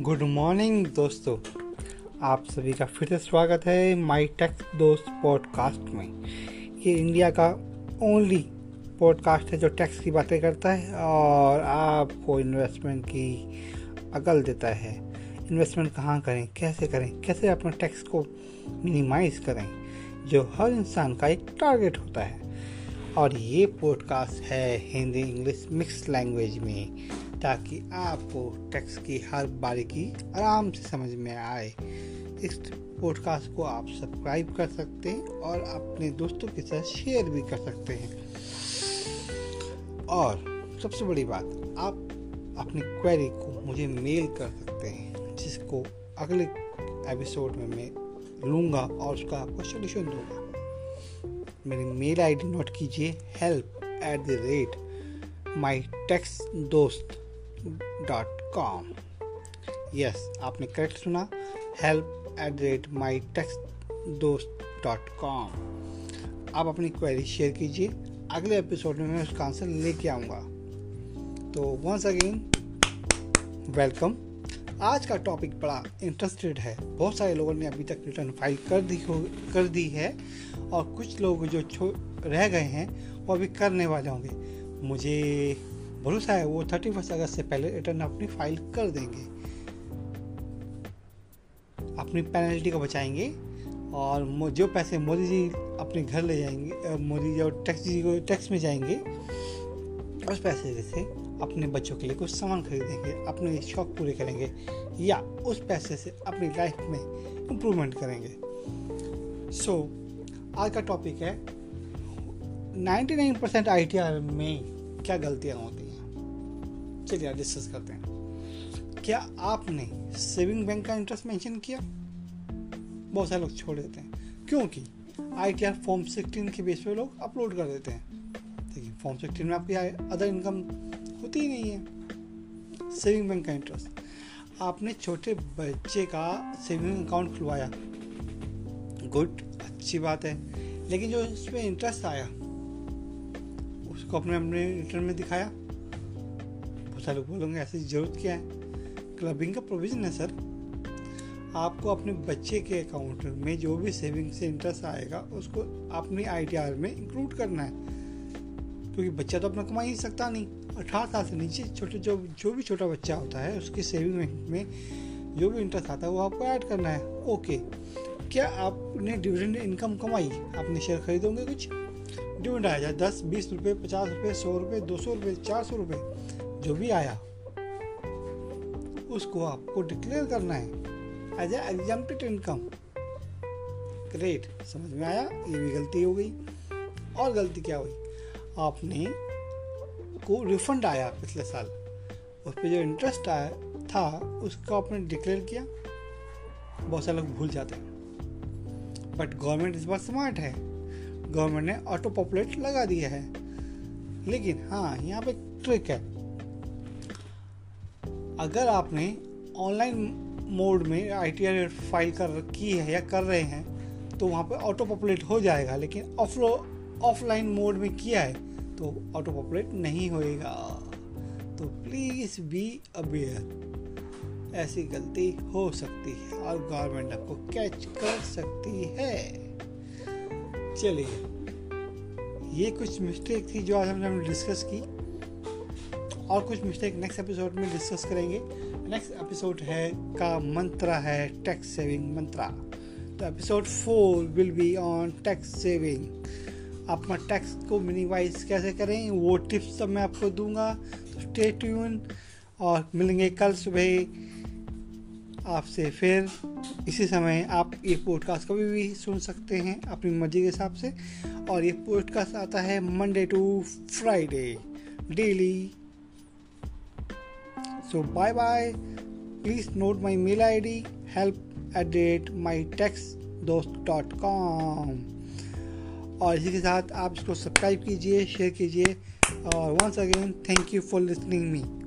Good morning दोस्तों। आप सभी का फिर से स्वागत है माई टेक्स दोस्त पॉडकास्ट में। ये इंडिया का ओनली पॉडकास्ट है जो टैक्स की बातें करता है और आपको इन्वेस्टमेंट की अकल देता है। इन्वेस्टमेंट कहाँ करें, कैसे करें, कैसे अपने टैक्स को मिनिमाइज करें, जो हर इंसान का एक टारगेट होता है। और ये पॉडकास्ट है हिंदी इंग्लिश मिक्स लैंग्वेज में। ताकि आपको टैक्स की हर बारीकी आराम से समझ में आए। इस पॉडकास्ट को आप सब्सक्राइब कर सकते हैं और अपने दोस्तों के साथ शेयर भी कर सकते हैं। और सबसे बड़ी बात, आप अपनी क्वेरी को मुझे मेल कर सकते हैं, जिसको अगले एपिसोड में मैं लूँगा और उसका आपको सोल्यूशन दूँगा। मेरी मेल आईडी नोट कीजिए help at the rate my tax दोस्त डॉट कॉम यस आपने करेक्ट सुना help at the rate my tax दोस्त डॉट कॉम आप अपनी क्वेरी शेयर कीजिए। अगले एपिसोड में मैं उसका आंसर लेके आऊँगा। तो वंस अगेन वेलकम आज का टॉपिक बड़ा इंटरेस्टेड है। बहुत सारे लोगों ने अभी तक रिटर्न फ़ाइल कर दी हो, कर दी है। और कुछ लोग जो रह गए हैं, वो अभी करने वाले होंगे। मुझे भरोसा है वो थर्टी फ़र्स्ट अगस्त से पहले रिटर्न अपनी फ़ाइल कर देंगे। अपनी पेनल्टी को बचाएँगे और जो पैसे मोदी जी अपने घर ले जाएँगे मोदी जी और टैक्स जी को टैक्स में जाएँगे उस पैसे से अपने बच्चों के लिए कुछ सामान खरीदेंगे अपने शौक पूरे करेंगे या उस पैसे से अपनी लाइफ में इम्प्रूवमेंट करेंगे। सो so, आज का टॉपिक है 99 परसेंट आई में क्या गलतियाँ होती हैं? चलिए डिस्कस करते हैं। क्या आपने सेविंग बैंक का इंटरेस्ट मेंशन किया? बहुत सारे लोग छोड़ देते हैं। क्योंकि I T R form sixteen के बेस पे लोग अपलोड कर देते हैं। देखिए फॉर्म सिक्सटीन में आपकी अदर इनकम होती ही नहीं है। सेविंग बैंक का इंटरेस्ट आपने छोटे बच्चे का सेविंग अकाउंट खुलवाया। गुड अच्छी बात है। लेकिन जो इसमें इंटरेस्ट आया, उसको अपने अपने रिटर्न में दिखाया। सारे लोग बोलेंगे, ऐसी ज़रूरत क्या है? क्लबिंग का प्रोविज़न है सर आपको अपने बच्चे के अकाउंट में जो भी सेविंग से इंटरेस्ट आएगा, उसको अपनी आई में इंक्लूड करना है। क्योंकि बच्चा तो अपना कमा ही सकता नहीं। अठारह साल से नीचे छोटे, जो जो भी छोटा बच्चा होता है, उसकी सेविंग में जो भी इंटरेस्ट आता है, वो आपको ऐड करना है। ओके क्या आपने डिविडेंड इनकम कमाई? आपने शेयर खरीदोगे कुछ? डिविडेंड आया जाए दस, बीस रुपये पचास रुपये सौ रुपये दो सौ रुपये चार सौ रुपये जो भी आया, उसको आपको डिक्लेयर करना है एज एग्जाम्प्टेड इनकम ग्रेट समझ में आया? ये भी गलती हो गई। और गलती क्या हुई? आपने को रिफंड आया पिछले साल। उस पर जो इंटरेस्ट आया था, उसको आपने डिक्लेयर किया। बहुत सारे लोग भूल जाते हैं। बट गवर्नमेंट इस बार स्मार्ट है। गवर्नमेंट ने ऑटो पॉपुलेट लगा दिया है। लेकिन हाँ यहाँ पे ट्रिक है। अगर आपने ऑनलाइन मोड में आई फ़ाइल कर की है या कर रहे हैं तो वहाँ पे ऑटो पॉपुलेट हो जाएगा, लेकिन ऑफ़ ऑफलाइन मोड में किया है तो ऑटो पॉपुलेट नहीं होएगा। तो प्लीज़ बी अवेयर। ऐसी गलती हो सकती है और गवर्नमेंट आपको कैच कर सकती है। चलिए ये कुछ मिस्टेक थी जो आज हमने हमने डिस्कस की। और कुछ मिस्टेक नेक्स्ट एपिसोड में डिस्कस करेंगे। नेक्स्ट एपिसोड है का मंत्रा है टैक्स सेविंग मंत्रा। तो episode four will be on tax saving अपना टैक्स को मिनिमाइज कैसे करें, वो टिप्स सब मैं आपको दूँगा। तो स्टे ट्यून और मिलेंगे कल सुबह। आपसे फिर इसी समय ये पॉडकास्ट कभी भी सुन सकते हैं अपनी मर्ज़ी के हिसाब से। और ये पॉडकास्ट आता है Monday to Friday daily so bye bye please note my mail I D help at date my tax दोस्त डॉट कॉम और इसी के साथ आप इसको सब्सक्राइब कीजिए शेयर कीजिए। और once again thank you for listening me